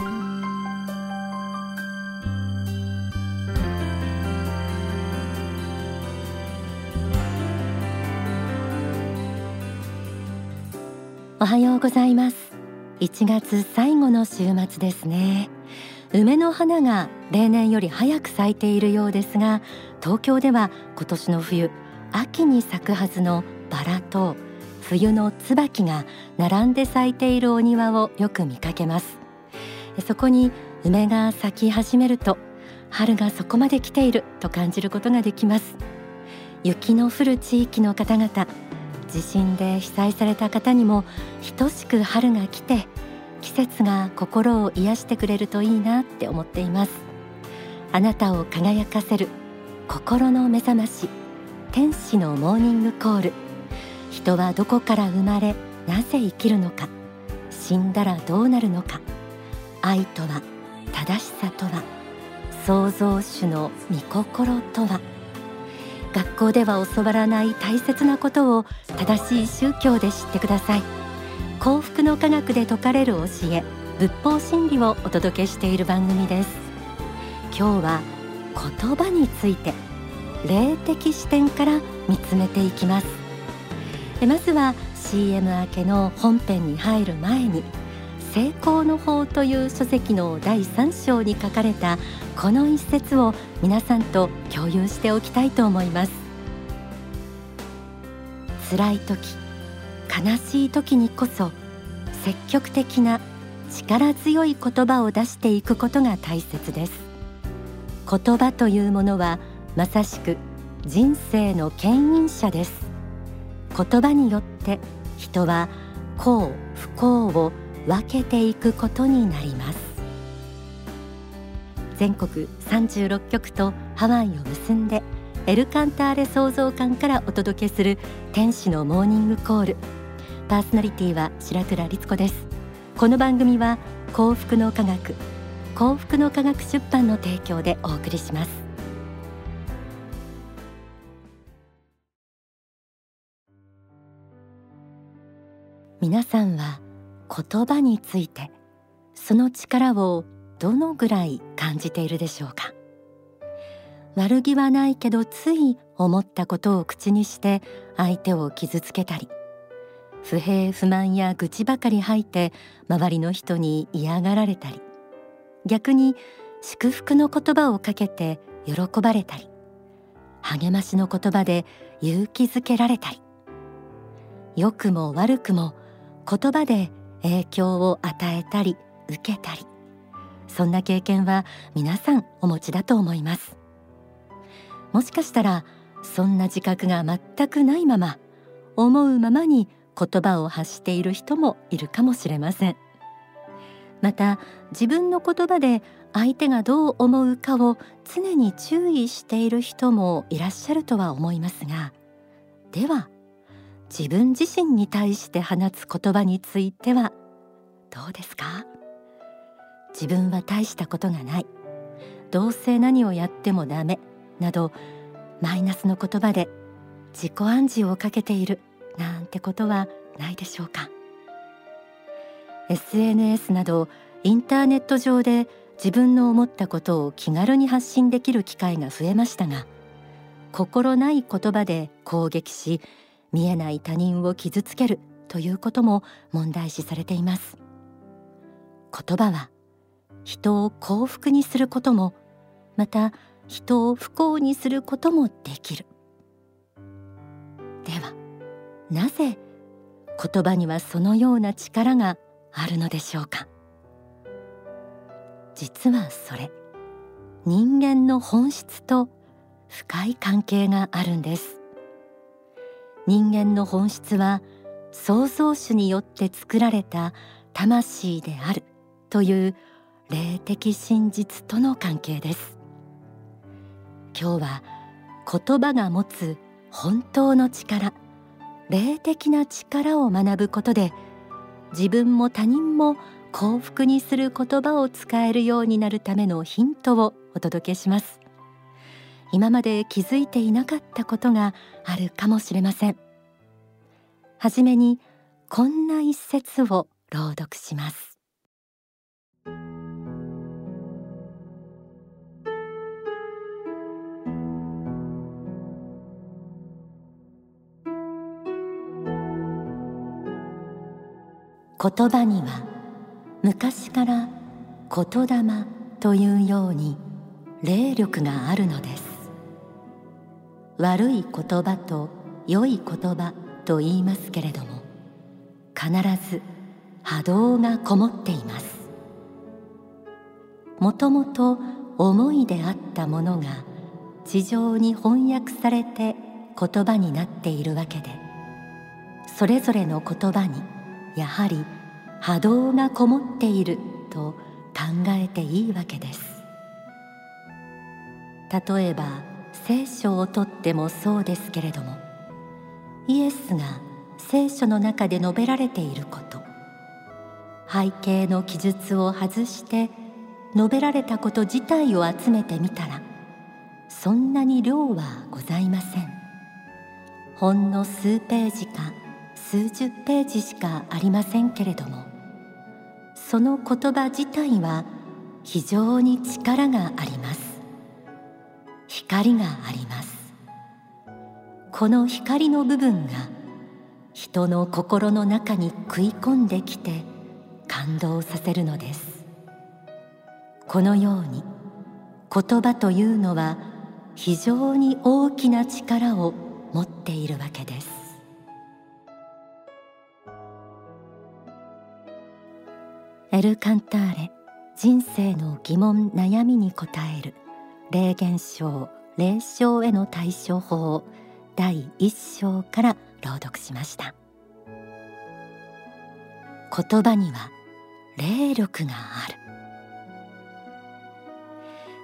おはようございます。1月最後の週末ですね。梅の花が例年より早く咲いているようですが東京では今年の冬秋に咲くはずのバラと冬の椿が並んで咲いているお庭をよく見かけます。そこに梅が咲き始めると春がそこまで来ていると感じることができます。雪の降る地域の方々地震で被災された方にも等しく春が来て季節が心を癒してくれるといいなって思っています。あなたを輝かせる心の目覚まし天使のモーニングコール。人はどこから生まれなぜ生きるのか死んだらどうなるのか。愛とは正しさとは創造主の御心とは。学校では教わらない大切なことを正しい宗教で知ってください。幸福の科学で説かれる教え仏法真理をお届けしている番組です。今日は言葉について霊的視点から見つめていきます。まずは CM 明けの本編に入る前に成功の法という書籍の第3章に書かれたこの一節を皆さんと共有しておきたいと思います。辛い時悲しい時にこそ積極的な力強い言葉を出していくことが大切です。言葉というものはまさしく人生の牽引者です。言葉によって人は幸不幸を分けていくことになります。全国36局とハワイを結んでエルカンターレ創造館からお届けする天使のモーニングコール。パーソナリティは白倉律子です。この番組は幸福の科学幸福の科学出版の提供でお送りします。皆さんは言葉についてその力をどのぐらい感じているでしょうか？悪気はないけどつい思ったことを口にして相手を傷つけたり不平不満や愚痴ばかり吐いて周りの人に嫌がられたり逆に祝福の言葉をかけて喜ばれたり励ましの言葉で勇気づけられたり。良くも悪くも言葉で影響を与えたり受けたり。そんな経験は皆さんお持ちだと思います。もしかしたらそんな自覚が全くないまま思うままに言葉を発している人もいるかもしれません。また自分の言葉で相手がどう思うかを常に注意している人もいらっしゃるとは思いますがでは自分自身に対して放つ言葉についてはどうですか？自分は大したことがない。どうせ何をやってもダメ。などマイナスの言葉で自己暗示をかけている。なんてことはないでしょうか。SNS などインターネット上で自分の思ったことを気軽に発信できる機会が増えましたが心ない言葉で攻撃し見えない他人を傷つけるということも問題視されています。言葉は人を幸福にすることもまた人を不幸にすることもできる。ではなぜ言葉にはそのような力があるのでしょうか。実はそれ人間の本質と深い関係があるんです。人間の本質は創造主によって作られた魂であるという霊的真実との関係です。今日は言葉が持つ本当の力霊的な力を学ぶことで自分も他人も幸福にする言葉を使えるようになるためのヒントをお届けします。今まで気づいていなかったことがあるかもしれません。はじめにこんな一節を朗読します。言葉には昔から言霊というように霊力があるのです。悪い言葉と良い言葉と言いますけれども必ず波動がこもっています。もともと思いであったものが地上に翻訳されて言葉になっているわけでそれぞれの言葉にやはり波動がこもっていると考えていいわけです。例えば聖書をとってもそうですけれどもイエスが聖書の中で述べられていること背景の記述を外して述べられたこと自体を集めてみたらそんなに量はございません。ほんの数ページか数十ページしかありませんけれどもその言葉自体は非常に力があります。光があります。この光の部分が人の心の中に食い込んできて感動させるのです。このように言葉というのは非常に大きな力を持っているわけです。エル・カンターレ人生の疑問悩みに答える。霊現象霊障への対処法第一章から朗読しました。言葉には霊力がある。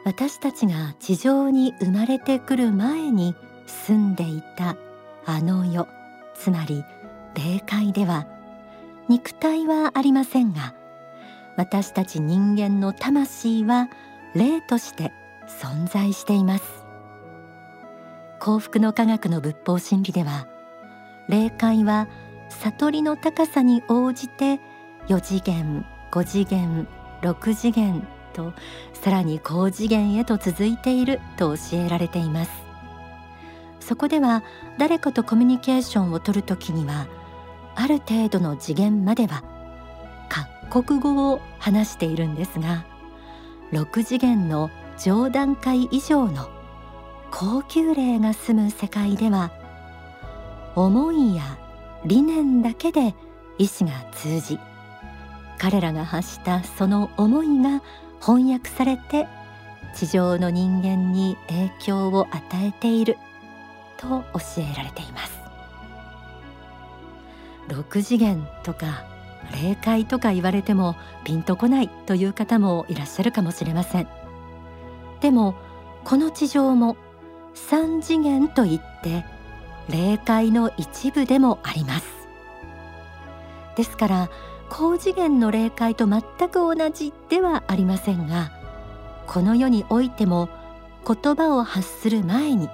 私たちが地上に生まれてくる前に住んでいたあの世つまり霊界では肉体はありませんが私たち人間の魂は霊として存在しています。幸福の科学の仏法真理では霊界は悟りの高さに応じて4次元5次元6次元とさらに高次元へと続いていると教えられています。そこでは誰かとコミュニケーションを取るときにはある程度の次元までは各国語を話しているんですが6次元の上段階以上の高級霊が住む世界では思いや理念だけで意志が通じ彼らが発したその思いが翻訳されて地上の人間に影響を与えていると教えられています。6次元とか霊界とか言われてもピンとこないという方もいらっしゃるかもしれません。でもこの地上も3次元といって霊界の一部でもあります。ですから高次元の霊界と全く同じではありませんがこの世においても言葉を発する前に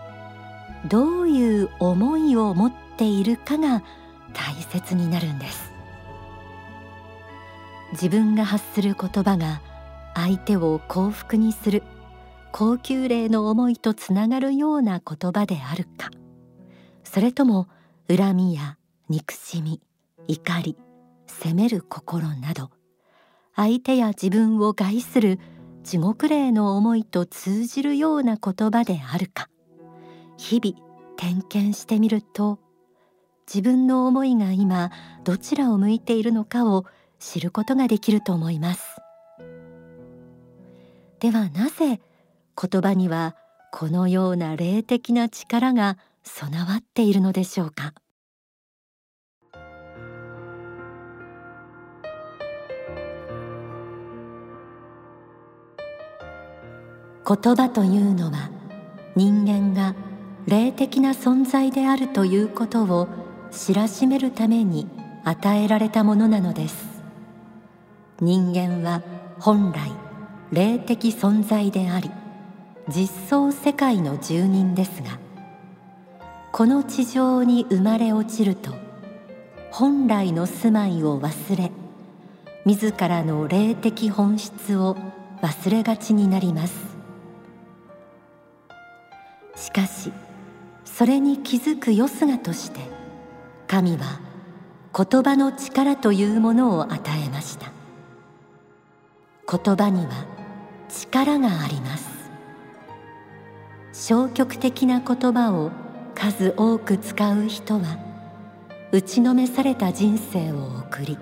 どういう思いを持っているかが大切になるんです。自分が発する言葉が相手を幸福にする。高級霊の思いとつながるような言葉であるか。それとも恨みや憎しみ怒り責める心など相手や自分を害する地獄霊の思いと通じるような言葉であるか。日々点検してみると自分の思いが今どちらを向いているのかを知ることができると思います。ではなぜ言葉にはこのような霊的な力が備わっているのでしょうか？言葉というのは人間が霊的な存在であるということを知らしめるために与えられたものなのです。人間は本来霊的存在であり実相世界の住人ですがこの地上に生まれ落ちると本来の住まいを忘れ自らの霊的本質を忘れがちになります。しかしそれに気づくよすがとして神は言葉の力というものを与えました。言葉には力があります。消極的な言葉を数多く使う人は打ちのめされた人生を送り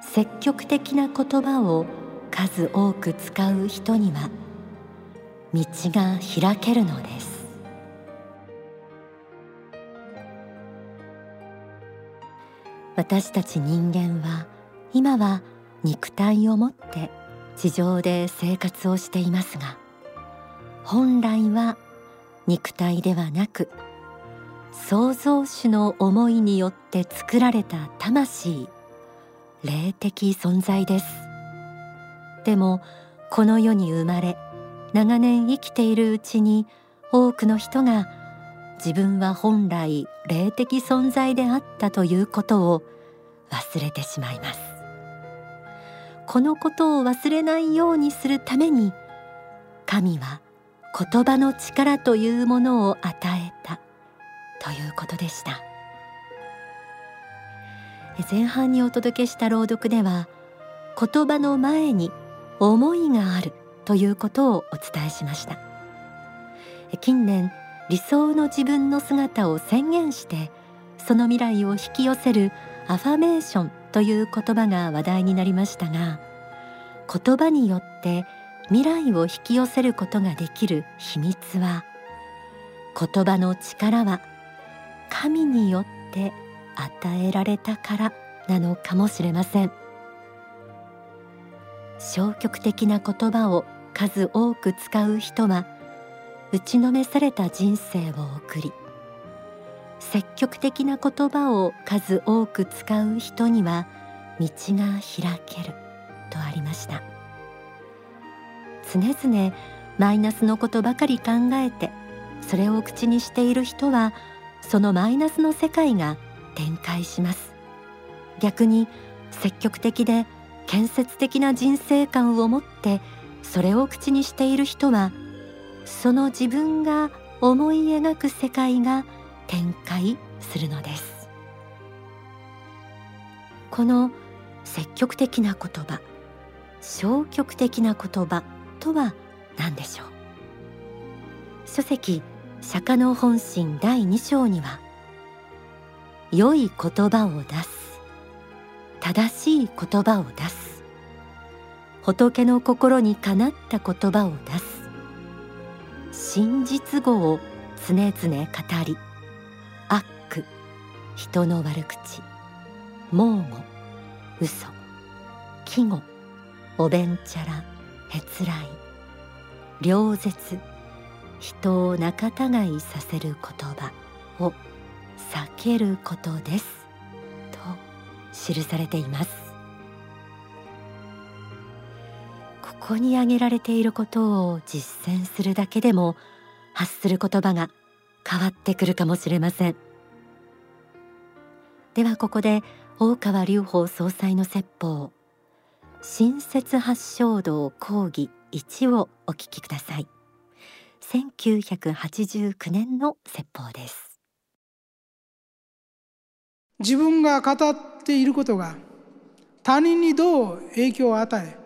積極的な言葉を数多く使う人には道が開けるのです。私たち人間は今は肉体を持って地上で生活をしていますが本来は肉体ではなく創造主の思いによって作られた魂。霊的存在です。でもこの世に生まれ長年生きているうちに多くの人が自分は本来霊的存在であったということを忘れてしまいます。このことを忘れないようにするために神は言葉の力というものを与えた。ということでした。前半にお届けした朗読では言葉の前に思いがあるということをお伝えしました。近年理想の自分の姿を宣言してその未来を引き寄せるアファメーションという言葉が話題になりましたが言葉によって未来を引き寄せることができる秘密は言葉の力は神によって与えられたからなのかもしれません。消極的な言葉を数多く使う人は打ちのめされた人生を送り積極的な言葉を数多く使う人には道が開けるとありました。常々マイナスのことばかり考えてそれを口にしている人はそのマイナスの世界が展開します。逆に積極的で建設的な人生観を持ってそれを口にしている人はその自分が思い描く世界が展開するのです。この積極的な言葉消極的な言葉とは何でしょう？書籍釈迦の本心第2章には良い言葉を出す正しい言葉を出す仏の心にかなった言葉を出す真実語を常々語り悪人の悪口猛語嘘季語おべんちゃらへつらい。両絶人を仲違いさせる言葉を避けることです。と記されています。ここに挙げられていることを実践するだけでも発する言葉が変わってくるかもしれません。ではここで大川隆法総裁の説法。新設発祥道講義1をお聞きください。1989年の説法です。自分が語っていることが他人にどう影響を与え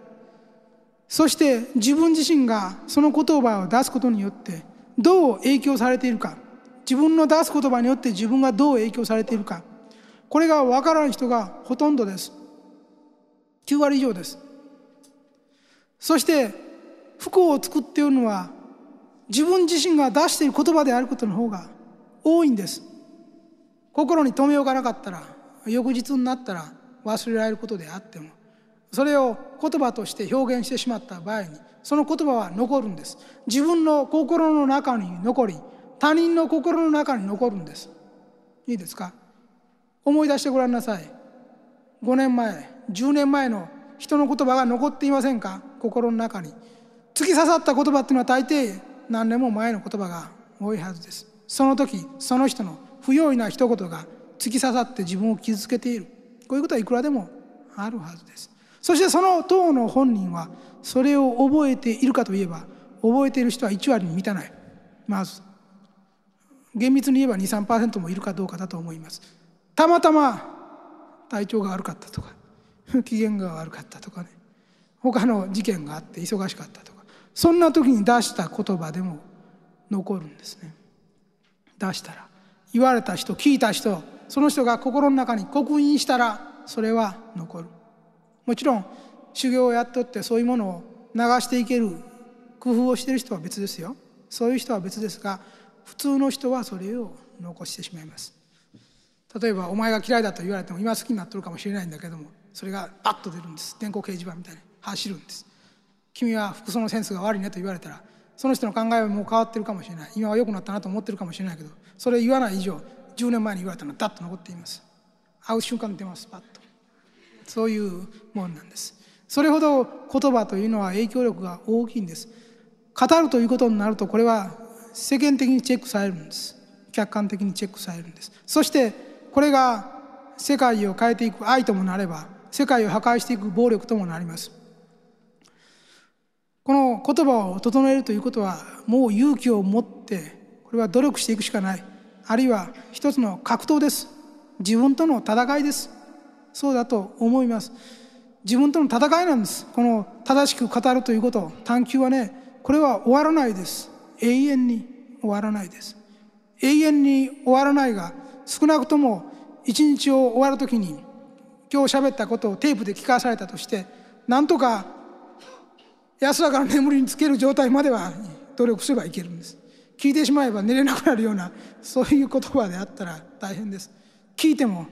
そして自分自身がその言葉を出すことによってどう影響されているか自分の出す言葉によって自分がどう影響されているかこれが分からん人がほとんどです。9割以上です。そして不幸を作っているのは自分自身が出している言葉であることの方が多いんです。心に留め置かなかったら翌日になったら忘れられることであってもそれを言葉として表現してしまった場合にその言葉は残るんです。自分の心の中に残り他人の心の中に残るんです。いいですか？思い出してごらんなさい。5年前10年前の人の言葉が残っていませんか？心の中に。突き刺さった言葉っていうのは大抵何年も前の言葉が多いはずです。その時その人の不用意な一言が突き刺さって自分を傷つけている。こういうことはいくらでもあるはずです。そしてその当の本人はそれを覚えているかといえば覚えている人は1割に満たない。まず厳密に言えば23%もいるかどうかだと思います。たまたま体調が悪かったとか 機嫌が悪かったとかね。他の事件があって忙しかったとか。そんな時に出した言葉でも残るんですね。出したら言われた人聞いた人その人が心の中に刻印したらそれは残る。もちろん修行をやっとってそういうものを流していける工夫をしている人は別ですよ。そういう人は別ですが普通の人はそれを残してしまいます。例えばお前が嫌いだと言われても今好きになってるかもしれないんだけどもそれがパッと出るんです。電光掲示板みたいに走るんです。君は服装のセンスが悪いねと言われたらその人の考えはもう変わってるかもしれない。今は良くなったなと思ってるかもしれないけどそれ言わない以上10年前に言われたのはダッと残っています。会う瞬間出ますパッと。そういうもんなんです。それほど言葉というのは影響力が大きいんです。語るということになるとこれは世間的にチェックされるんです。客観的にチェックされるんです。そしてこれが世界を変えていく愛ともなれば世界を破壊していく暴力ともなります。この言葉を整えるということはもう勇気を持ってこれは努力していくしかない。あるいは一つの格闘です。自分との戦いです。そうだと思います。自分との戦いなんです。この正しく語るということ探求はねこれは終わらないです。永遠に終わらないです。永遠に終わらないが少なくとも一日を終わる時に今日喋ったことをテープで聞かされたとしてなんとか安らかな眠りにつける状態までは努力すればいけるんです。聞いてしまえば寝れなくなるようなそういう言葉であったら大変です。聞いても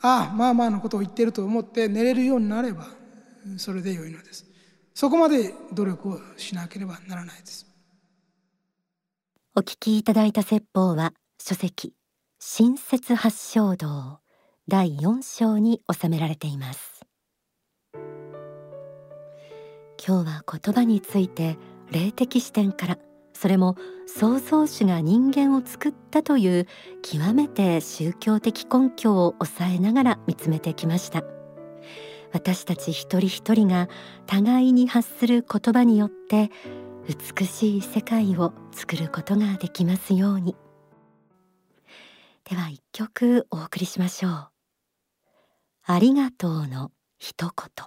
ああまあまあのことを言ってると思って寝れるようになればそれでよいのです。そこまで努力をしなければならないです。お聞きいただいた説法は書籍。新説八正道第4章に収められています。今日は言葉について霊的視点からそれも創造主が人間を作ったという極めて宗教的根拠を抑えながら見つめてきました。私たち一人一人が互いに発する言葉によって美しい世界を作ることができますように。では一曲お送りしましょう。ありがとうの一言。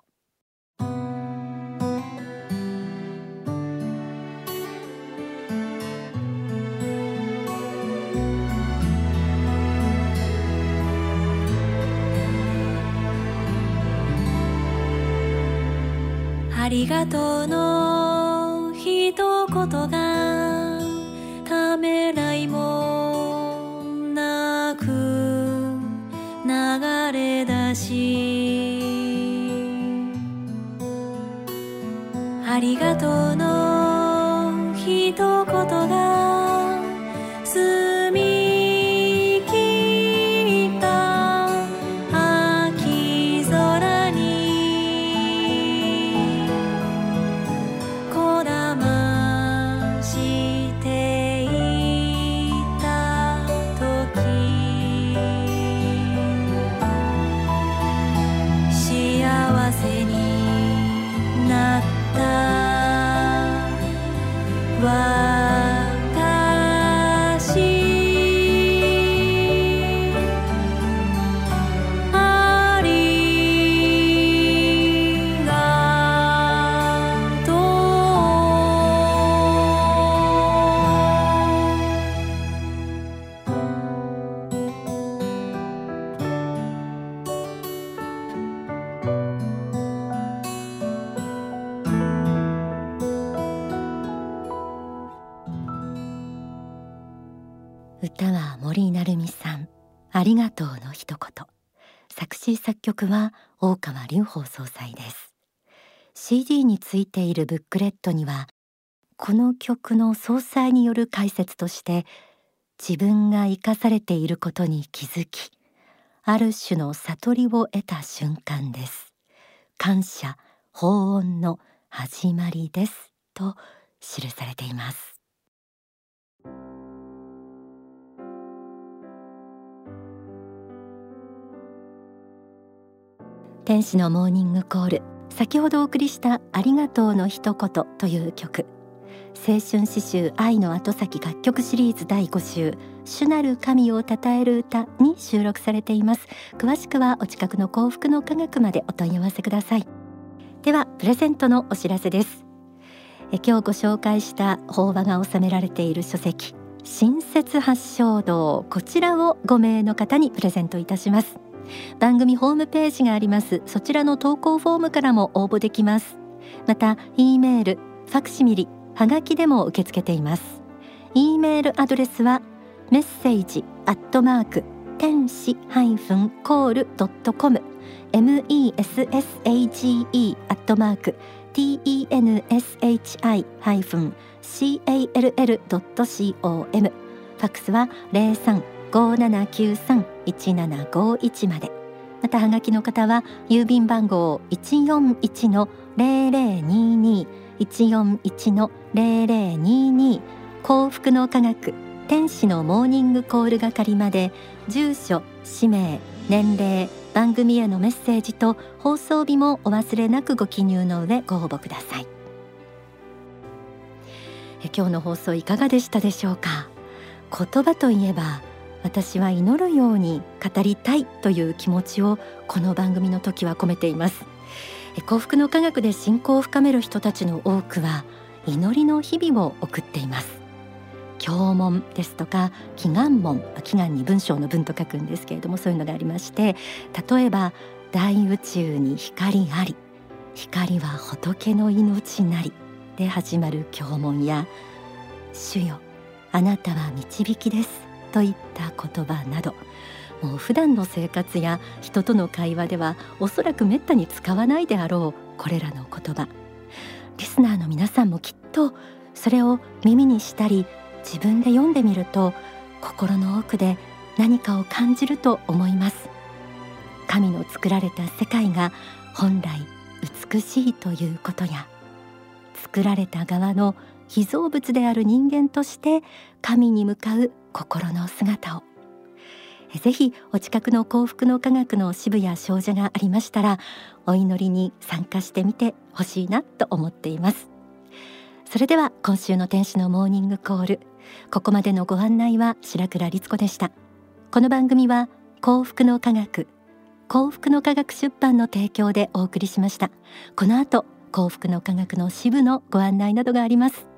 ありがとうの一言があ歌は森成美さんありがとうの一言。作詞作曲は大川隆法総裁です。CD についているブックレットにはこの曲の総裁による解説として自分が生かされていることに気づきある種の悟りを得た瞬間です。感謝法恩の始まりです。と記されています。天使のモーニングコール。先ほどお送りしたありがとうの一言という曲。青春詩集愛の後先楽曲シリーズ第5週。主なる神を称える歌に収録されています。詳しくはお近くの幸福の科学までお問い合わせください。ではプレゼントのお知らせです。え今日ご紹介した法話が収められている書籍新設発祥道。こちらを5名の方にプレゼントいたします。番組ホームページがあります。そちらの投稿フォームからも応募できます。また E メールファクシミリはがきでも受け付けています。E メールアドレスはメッセージアットマーク天使ハイフンコールドットコム。message アットマーク tenshi ハイフン call ドット com ファックスは零三五七九三。一七五一まで。またはがきの方は郵便番号一四一の零零二二。一四一の零零二二。幸福の科学天使のモーニングコール係まで住所氏名年齢番組へのメッセージと放送日もお忘れなくご記入の上ご応募ください。え今日の放送いかがでしたでしょうか？言葉といえば私は祈るように語りたいという気持ちをこの番組の時は込めています。幸福の科学で信仰を深める人たちの多くは祈りの日々を送っています。教文ですとか祈願文祈願に文章の文と書くんですけれどもそういうのがありまして例えば大宇宙に光あり光は仏の命なりで始まる教文や主よあなたは導きです。といった言葉などもう普段の生活や人との会話ではおそらくめったに使わないであろうこれらの言葉。リスナーの皆さんもきっとそれを耳にしたり自分で読んでみると心の奥で何かを感じると思います。神の作られた世界が本来美しいということや作られた側の被造物である人間として神に向かう心の姿を。ぜひお近くの幸福の科学の支部や少女がありましたらお祈りに参加してみてほしいなと思っています。それでは今週の天使のモーニングコール。ここまでのご案内は白倉律子でした。この番組は幸福の科学幸福の科学出版の提供でお送りしました。この後幸福の科学の支部のご案内などがあります。